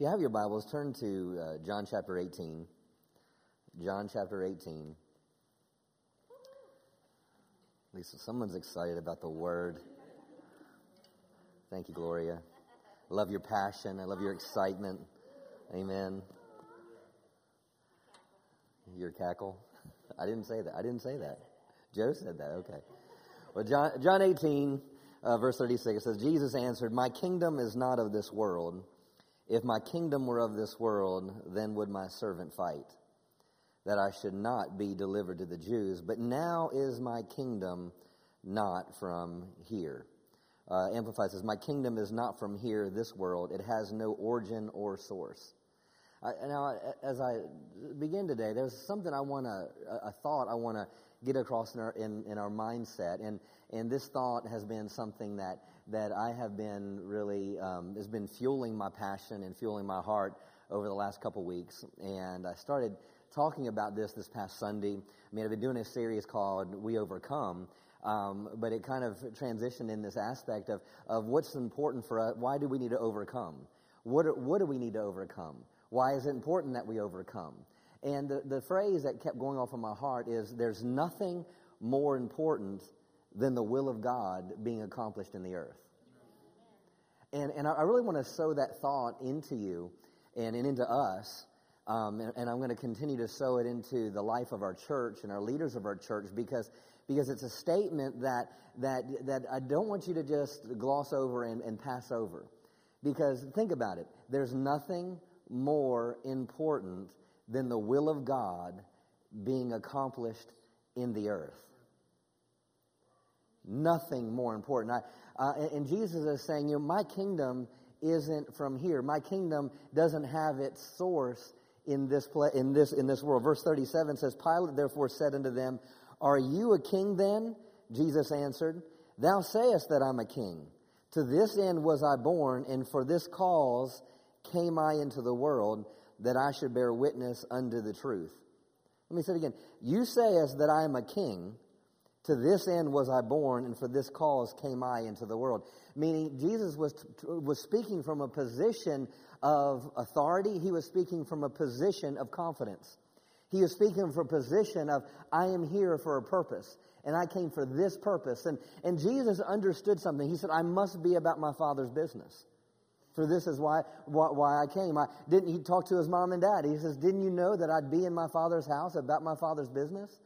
If you have your Bibles, turn to uh, John chapter 18. John chapter 18. Lisa, someone's excited about the word. Thank you, Gloria. I love your passion. I love your excitement. Amen. Your cackle? I didn't say that. I didn't say that. Joe said that. Okay. Well, John, John 18, uh, verse 36 says, Jesus answered, My kingdom is not of this world. If my kingdom were of this world, then would my servant fight, that I should not be delivered to the Jews. But now is my kingdom not from here. Uh, Amplified says, My kingdom is not from here, this world. It has no origin or source. Uh, now, as I begin today, there's something I want to, a thought I want to get across in our, in, in our mindset. And, and this thought has been something that that I have been really um, has been fueling my passion and fueling my heart over the last couple weeks. And I started talking about this this past Sunday. I mean, I've been doing a series called We Overcome. Um, but it kind of transitioned in this aspect of, of what's important for us. Why do we need to overcome? What, what do we need to overcome? Why is it important that we overcome? And the, the phrase that kept going off in my heart is there's nothing more important than the will of God being accomplished in the earth. And, and I really want to sow that thought into you and, and into us. Um, and, and, I'm going to continue to sow it into the life of our church and our leaders of our church because, because it's a statement that, that, that I don't want you to just gloss over and, and pass over. Because think about it there's nothing more important than the will of God being accomplished in the earth. Nothing more important. I, uh, and Jesus is saying, you know, my kingdom isn't from here. My kingdom doesn't have its source in this pla- in this in this world. Verse 37 says, Pilate therefore said unto them, Are you a king then? Jesus answered, Thou sayest that I'm a king. To this end was I born, and for this cause came I into the world, that I should bear witness unto the truth. Let me say it again. You sayest that I am a king. To this end was I born, and for this cause came I into the world. Meaning, Jesus was, was speaking from a position of authority. He was speaking from a position of confidence. He was speaking from a position of, I am here for a purpose, and I came for this purpose. And, and Jesus understood something. He said, I must be about my Father's business. For this is why, why, why I came. I didn't he talk to his mom and dad? He says, Didn't you know that I'd be in my father's house about my father's business?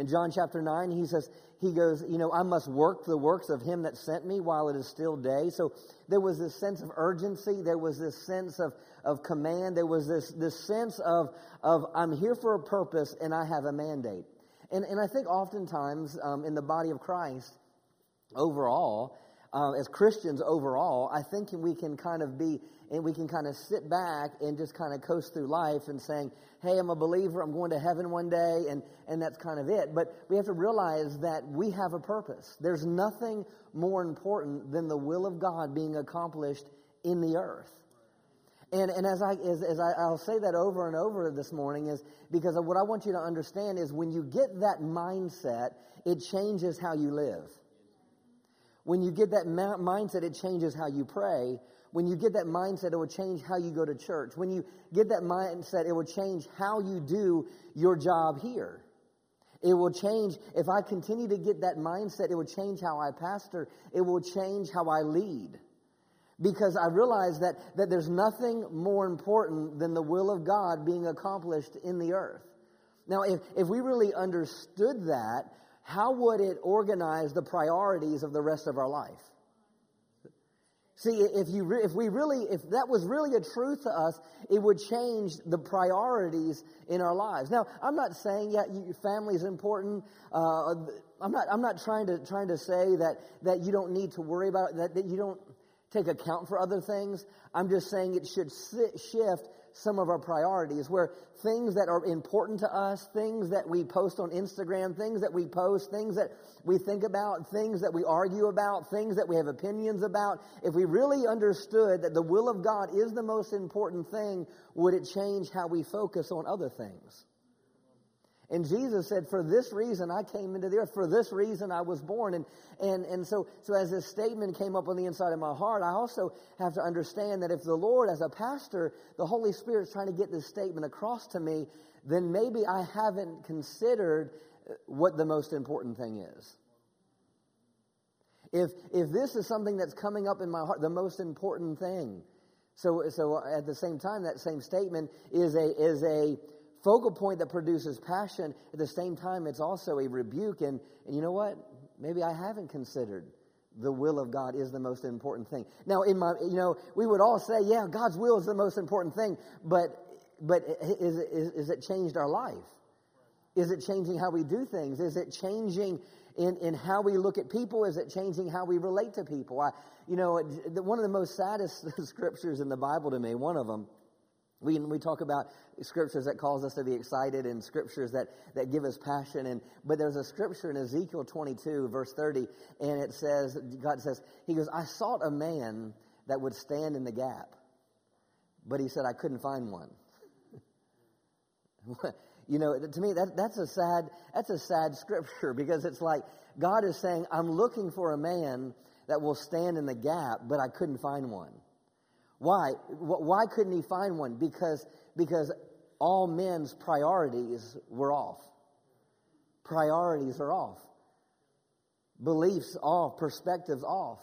In John chapter 9, he says, he goes, you know, I must work the works of him that sent me while it is still day. So there was this sense of urgency. There was this sense of, of command. There was this, this sense of, of I'm here for a purpose and I have a mandate. And, and I think oftentimes um, in the body of Christ, overall, uh, as Christians overall, I think we can kind of be, and we can kind of sit back and just kind of coast through life and saying, hey, I'm a believer, I'm going to heaven one day, and, and that's kind of it. But we have to realize that we have a purpose. There's nothing more important than the will of God being accomplished in the earth. And, and as, I, as, as I, I'll say that over and over this morning is because what I want you to understand is when you get that mindset, it changes how you live. When you get that mindset, it changes how you pray. When you get that mindset, it will change how you go to church. When you get that mindset, it will change how you do your job here. It will change, if I continue to get that mindset, it will change how I pastor. It will change how I lead. Because I realize that, that there's nothing more important than the will of God being accomplished in the earth. Now, if, if we really understood that, how would it organize the priorities of the rest of our life? See, if you re- if we really if that was really a truth to us, it would change the priorities in our lives. Now, I'm not saying yeah, you, family is important. Uh, I'm not I'm not trying to trying to say that that you don't need to worry about it, that that you don't take account for other things. I'm just saying it should sit, shift some of our priorities where things that are important to us, things that we post on Instagram, things that we post, things that we think about, things that we argue about, things that we have opinions about, if we really understood that the will of God is the most important thing, would it change how we focus on other things? And Jesus said, For this reason I came into the earth. For this reason I was born. And, and, and so, so as this statement came up on the inside of my heart, I also have to understand that if the Lord, as a pastor, the Holy Spirit's trying to get this statement across to me, then maybe I haven't considered uh, what the most important thing is. If, if this is something that's coming up in my heart, the most important thing. So, so at the same time, that same statement is a, is a focal point that produces passion. At the same time, it's also a rebuke. And, and you know what? Maybe I haven't considered the will of God is the most important thing. Now, in my, you know, we would all say, yeah, God's will is the most important thing, but, but is, is, is it changed our life? Is it changing how we do things? Is it changing in, in how we look at people? Is it changing how we relate to people? I, you know, one of the most saddest scriptures in the Bible to me, one of them, we, we talk about scriptures that cause us to be excited and scriptures that, that give us passion. And, but there's a scripture in Ezekiel 22, verse 30, and it says, God says, He goes, I sought a man that would stand in the gap. But He said, I couldn't find one. you know, to me, that, that's a sad, that's a sad scripture because it's like God is saying, I'm looking for a man that will stand in the gap, but I couldn't find one. Why? Why couldn't he find one? Because, because all men's priorities were off. Priorities are off. Beliefs off. Perspectives off.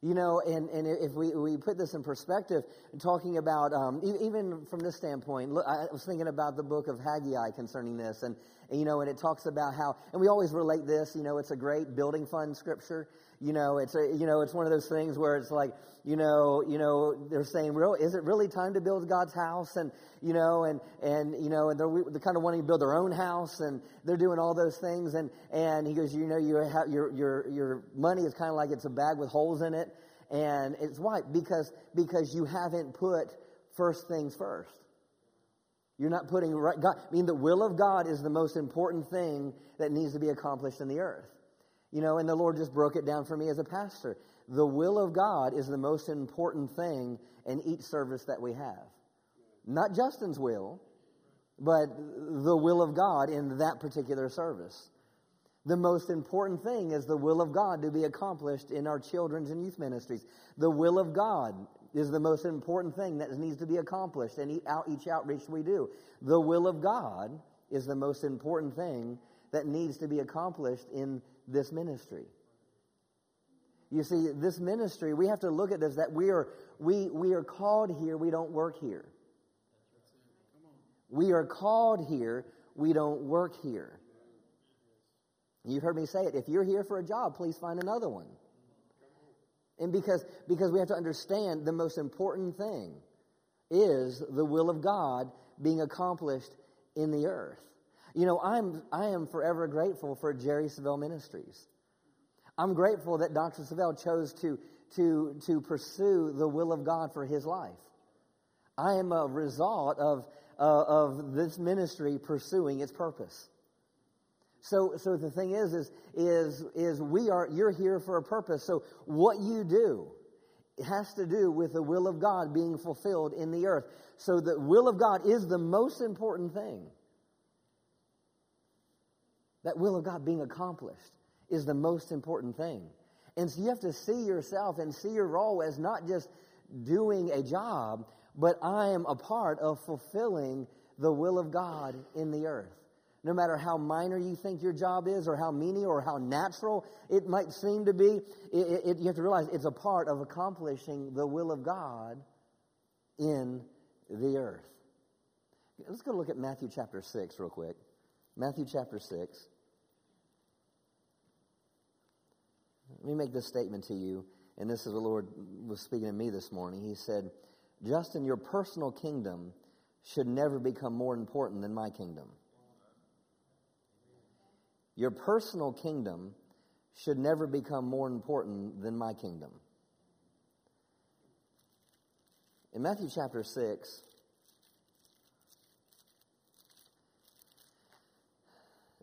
You know, and, and if we, we put this in perspective, talking about, um, even from this standpoint, look, I was thinking about the book of Haggai concerning this, and, and, you know, and it talks about how, and we always relate this, you know, it's a great building fund scripture. You know, it's a, you know, it's one of those things where it's like, you know, you know, they're saying, real, is it really time to build God's house? And, you know, and, and, you know, and they're, they're kind of wanting to build their own house and they're doing all those things. And, and he goes, you know, you have, your, your, your money is kind of like it's a bag with holes in it. And it's why? Because, because you haven't put first things first. You're not putting right, God, I mean, the will of God is the most important thing that needs to be accomplished in the earth. You know, and the Lord just broke it down for me as a pastor. The will of God is the most important thing in each service that we have. Not Justin's will, but the will of God in that particular service. The most important thing is the will of God to be accomplished in our children's and youth ministries. The will of God is the most important thing that needs to be accomplished in each outreach we do. The will of God is the most important thing that needs to be accomplished in this ministry. You see, this ministry, we have to look at this that we are, we, we are called here, we don't work here. We are called here, we don't work here. You've heard me say it. If you're here for a job, please find another one. And because, because we have to understand the most important thing is the will of God being accomplished in the earth. You know, I'm, I am forever grateful for Jerry Savelle Ministries. I'm grateful that Dr. Savelle chose to, to, to pursue the will of God for his life. I am a result of, uh, of this ministry pursuing its purpose. So, so the thing is, is, is, is we are, you're here for a purpose. So what you do has to do with the will of God being fulfilled in the earth. So the will of God is the most important thing that will of God being accomplished is the most important thing. And so you have to see yourself and see your role as not just doing a job, but I am a part of fulfilling the will of God in the earth. No matter how minor you think your job is, or how menial, or how natural it might seem to be, it, it, you have to realize it's a part of accomplishing the will of God in the earth. Let's go look at Matthew chapter 6 real quick. Matthew chapter 6. Let me make this statement to you, and this is the Lord was speaking to me this morning. He said, Justin, your personal kingdom should never become more important than my kingdom. Your personal kingdom should never become more important than my kingdom. In Matthew chapter 6,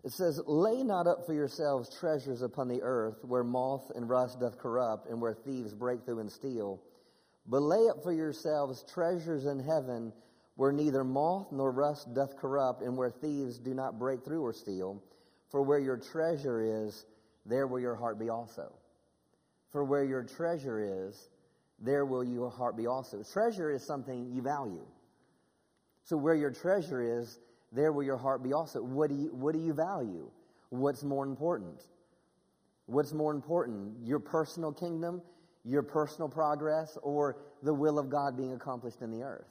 It says, Lay not up for yourselves treasures upon the earth, where moth and rust doth corrupt, and where thieves break through and steal. But lay up for yourselves treasures in heaven, where neither moth nor rust doth corrupt, and where thieves do not break through or steal. For where your treasure is, there will your heart be also. For where your treasure is, there will your heart be also. Treasure is something you value. So where your treasure is, there will your heart be also. What do you, what do you value? What's more important? What's more important? Your personal kingdom, your personal progress, or the will of God being accomplished in the earth?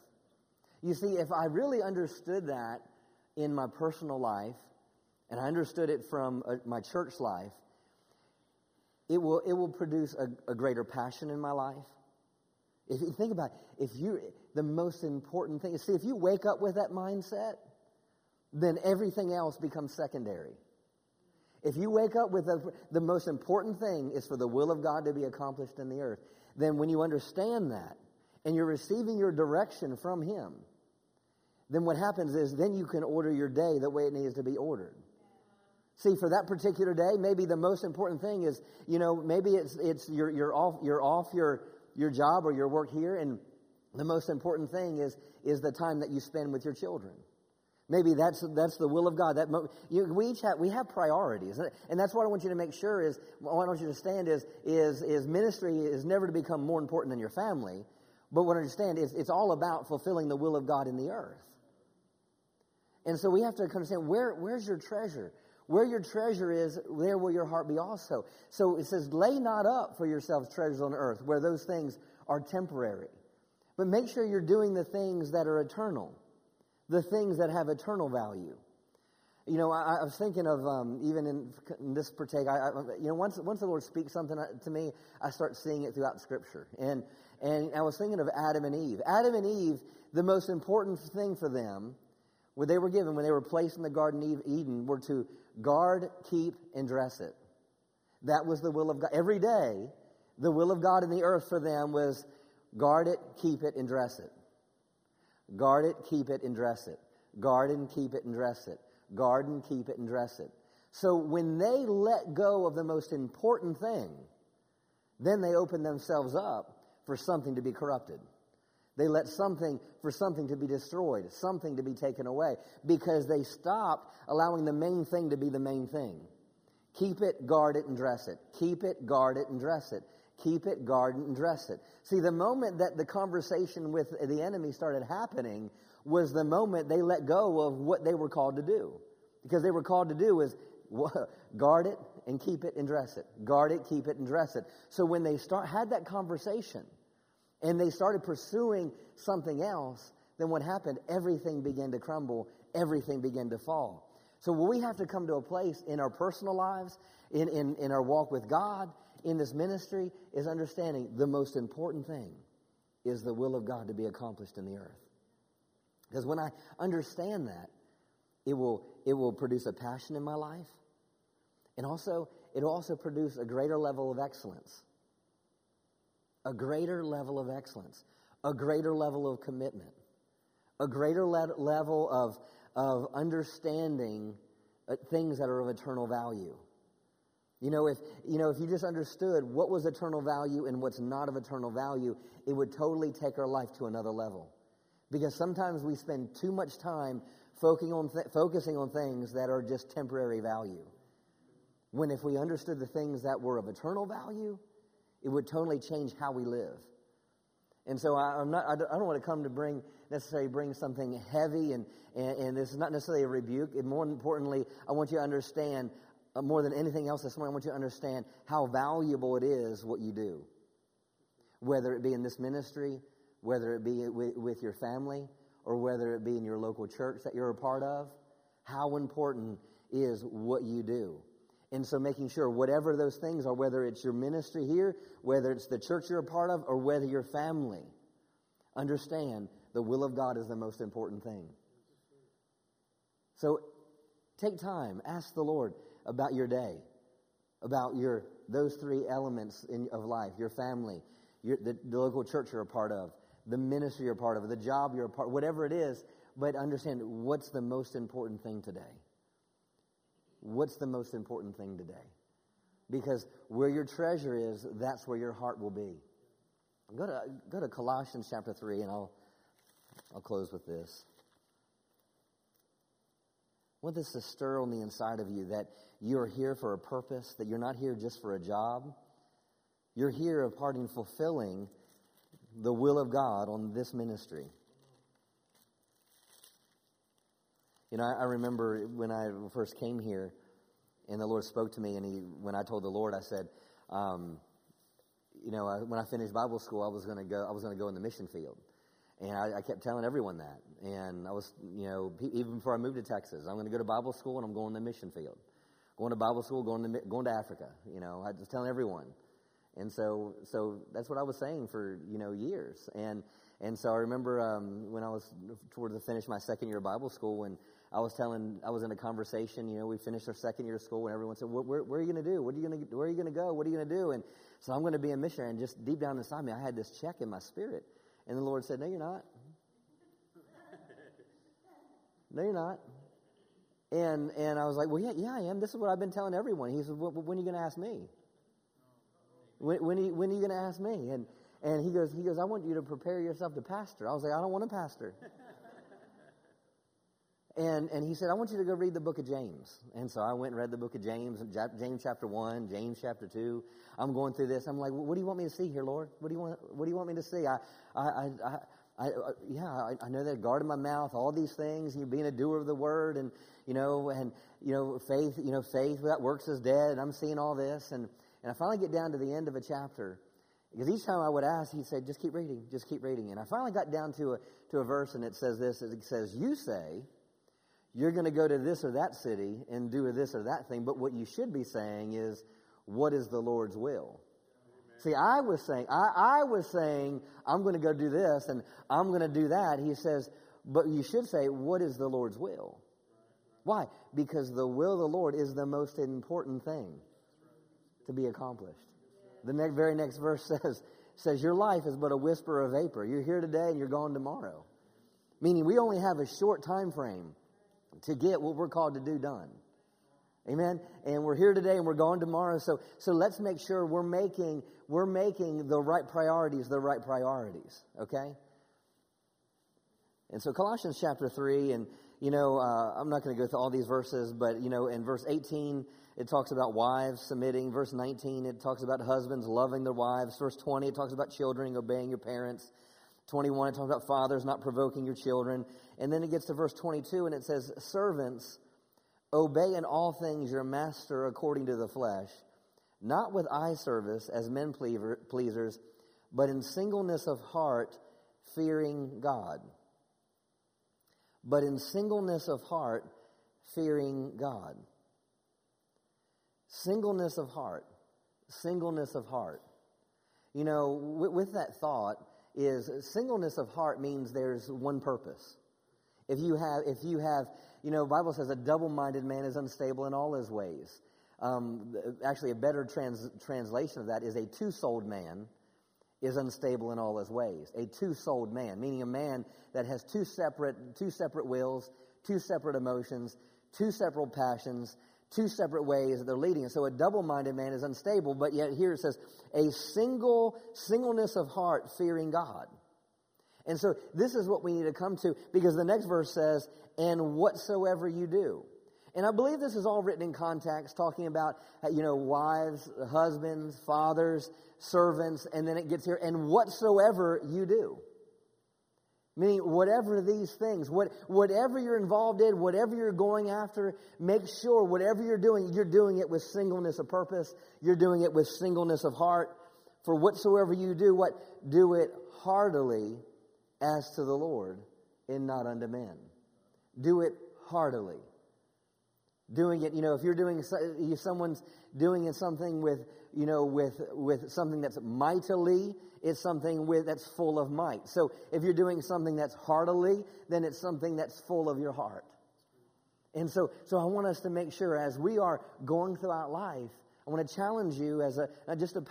You see, if I really understood that in my personal life, and I understood it from uh, my church life, it will, it will produce a, a greater passion in my life. If you think about it, if you, the most important thing, see, if you wake up with that mindset, then everything else becomes secondary. If you wake up with the, the most important thing is for the will of God to be accomplished in the earth, then when you understand that and you're receiving your direction from Him, then what happens is then you can order your day the way it needs to be ordered. See, for that particular day, maybe the most important thing is, you know, maybe it's, it's you're, you're off, you're off your, your job or your work here, and the most important thing is, is the time that you spend with your children. Maybe that's, that's the will of God. That you, we each have, we have priorities. And that's what I want you to make sure is, what I want you to understand is, is, is ministry is never to become more important than your family. But what I understand is it's all about fulfilling the will of God in the earth. And so we have to understand where, where's your treasure? Where your treasure is, there will your heart be also. So it says, lay not up for yourselves treasures on earth, where those things are temporary. But make sure you're doing the things that are eternal the things that have eternal value. You know, I, I was thinking of um, even in, in, this partake. I, I, you know, once once the Lord speaks something to me, I start seeing it throughout Scripture. And and I was thinking of Adam and Eve. Adam and Eve, the most important thing for them, what they were given when they were placed in the Garden of Eden, were to guard, keep, and dress it. That was the will of God. Every day, the will of God in the earth for them was guard it, keep it, and dress it. Guard it, keep it, and dress it. Guard and keep it and dress it. Guard and keep it and dress it. So when they let go of the most important thing, then they open themselves up for something to be corrupted. They let something for something to be destroyed, something to be taken away, because they stopped allowing the main thing to be the main thing. Keep it, guard it, and dress it. Keep it, guard it, and dress it. Keep it, guard it, and dress it. See, the moment that the conversation with the enemy started happening was the moment they let go of what they were called to do. Because they were called to do is guard it and keep it and dress it. Guard it, keep it, and dress it. So when they start had that conversation and they started pursuing something else, then what happened? Everything began to crumble, everything began to fall. So we have to come to a place in our personal lives, in, in, in our walk with God, in this ministry is understanding the most important thing is the will of God to be accomplished in the earth. Because when I understand that, it will, it will produce a passion in my life. And also, it'll also produce a greater level of excellence. A greater level of excellence. A greater level of commitment. A greater le- level of, of understanding uh, things that are of eternal value. You know, if, you know, if you just understood what was eternal value and what's not of eternal value, it would totally take our life to another level. Because sometimes we spend too much time focusing on, th- focusing on things that are just temporary value. When if we understood the things that were of eternal value, it would totally change how we live. And so I, am not, I don't want to come to bring necessarily bring something heavy, and, and, and this is not necessarily a rebuke. And more importantly, I want you to understand Uh, more than anything else this morning, I want you to understand how valuable it is what you do. Whether it be in this ministry, whether it be with, with your family, or whether it be in your local church that you're a part of, how important is what you do. And so making sure whatever those things are, whether it's your ministry here, whether it's the church you're a part of, or whether your family, understand the will of God is the most important thing. So take time, ask the Lord, about your day, about your those three elements in, of life: your family, your, the, the local church you're a part of, the ministry you're a part of, the job you're a part, whatever it is. But understand what's the most important thing today. What's the most important thing today? Because where your treasure is, that's where your heart will be. Go to, go to Colossians chapter 3, and I'll I'll close with this. Want this to stir on the inside of you that you're here for a purpose, that you're not here just for a job. You're here a part in fulfilling the will of God on this ministry. You know, I, I remember when I first came here and the Lord spoke to me, and he, when I told the Lord, I said, um, you know, I, when I finished Bible school, I was going to go. I was going to go in the mission field, and I, I, kept telling everyone that. And I was, you know, even before I moved to Texas, I'm going to go to Bible school, and I'm going to the mission field. Going to Bible school, going to going to Africa. You know, I was telling everyone. And so, so that's what I was saying for you know years. And and so I remember um, when I was toward the finish my second year of Bible school, when I was telling, I was in a conversation. You know, we finished our second year of school, and everyone said, "Where, where, where are you going to do? What are you going to? Where are you going to go? What are you going to do?" And so I'm going to be a missionary. And just deep down inside me, I had this check in my spirit, and the Lord said, "No, you're not. no, you're not." And and I was like, "Well, yeah, yeah, I am. This is what I've been telling everyone." He said, "When are you going to ask me?" When, when, are you, when are you going to ask me? And, and he goes, he goes, I want you to prepare yourself to pastor. I was like, I don't want to pastor. And, and he said, I want you to go read the book of James. And so I went and read the book of James, James chapter 1, James chapter 2. I'm going through this. I'm like, what do you want me to see here, Lord? What do you want, what do you want me to see? I, I, I, I I, uh, yeah, I, I, know that guarding my mouth, all these things, and you being a doer of the word, and you know, and you know, faith, you know, faith without works is dead. And I'm seeing all this, and and I finally get down to the end of a chapter. Because each time I would ask, he'd say, just keep reading, just keep reading. And I finally got down to a, to a verse and it says this, it says, you say, you're going to go to this or that city and do this or that thing, but what you should be saying is, what is the Lord's will? Amen. See, I was saying, I, I was saying, I'm going to go do this and I'm going to do that. He says, but you should say, what is the Lord's will? Why? Because the will of the Lord is the most important thing to be accomplished. The next, very next verse says, says, Your life is but a whisper of vapor. You're here today and you're gone tomorrow. Meaning we only have a short time frame to get what we're called to do done. Amen. And we're here today and we're gone tomorrow. So so let's make sure we're making we're making the right priorities the right priorities. Okay. And so Colossians chapter three, and you know uh, I'm not going to go through all these verses, but you know in verse 18 it talks about wives submitting. Verse 19, it talks about husbands loving their wives. Verse 20, it talks about children obeying your parents. 21, it talks about fathers not provoking your children. And then it gets to verse 22 and it says, Servants, obey in all things your master according to the flesh, not with eye service as men pleasers, but in singleness of heart, fearing God. But in singleness of heart, fearing God. Singleness of heart. Singleness of heart. You know, with, with that thought is singleness of heart means there's one purpose. If you have, if you have, you know, Bible says a double-minded man is unstable in all his ways. Um, actually, a better trans, translation of that is a two-souled man is unstable in all his ways. A two-souled man, meaning a man that has two separate, two separate wills, two separate emotions, two separate passions, two separate ways that they're leading. And so a double-minded man is unstable, but yet here it says a single, singleness of heart fearing God. And so this is what we need to come to because the next verse says, and whatsoever you do. And I believe this is all written in context, talking about, you know, wives, husbands, fathers, servants, and then it gets here, and whatsoever you do. Meaning, whatever these things, what, whatever you're involved in, whatever you're going after, make sure whatever you're doing, you're doing it with singleness of purpose. You're doing it with singleness of heart. For whatsoever you do, what? Do it heartily as to the Lord and not unto men. Do it heartily. Doing it, you know, if you're doing, if someone's doing something with, you know, with, with something that's mightily, it's something with, that's full of might. So if you're doing something that's heartily, then it's something that's full of your heart. And so, so I want us to make sure as we are going throughout life, I want to challenge you as a, not just a,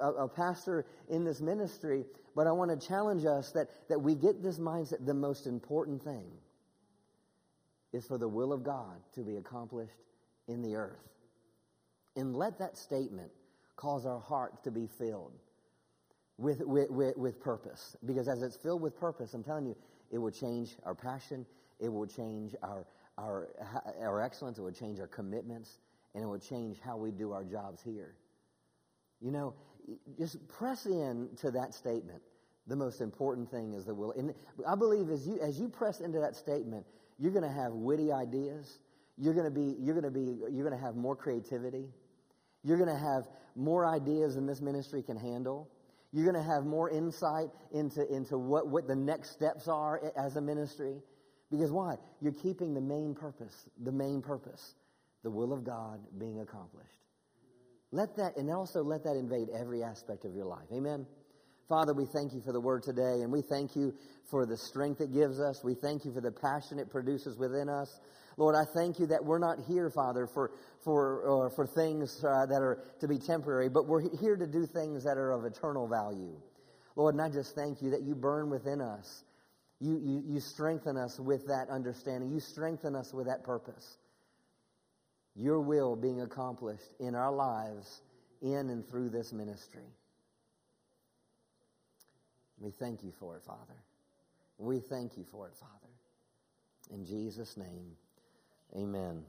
a, a pastor in this ministry, but I want to challenge us that, that we get this mindset. The most important thing is for the will of God to be accomplished in the earth. And let that statement cause our hearts to be filled with, with, with, with purpose. Because as it's filled with purpose, I'm telling you, it will change our passion, it will change our, our, our excellence, it will change our commitments, and it will change how we do our jobs here. You know, just press in to that statement. The most important thing is the will. And I believe as you as you press into that statement, you're going to have witty ideas. You're going to be you're going to be you're going to have more creativity. You're going to have more ideas than this ministry can handle. You're going to have more insight into, into what, what the next steps are as a ministry. Because why? You're keeping the main purpose, the main purpose, the will of God being accomplished. Let that, and also let that invade every aspect of your life. Amen. Father, we thank you for the word today, and we thank you for the strength it gives us. We thank you for the passion it produces within us. Lord, I thank you that we're not here, Father, for, for, uh, for things uh, that are to be temporary, but we're here to do things that are of eternal value. Lord, and I just thank you that you burn within us. You, you, you strengthen us with that understanding. You strengthen us with that purpose. Your will being accomplished in our lives, in and through this ministry. We thank you for it, Father. We thank you for it, Father. In Jesus' name. Amen.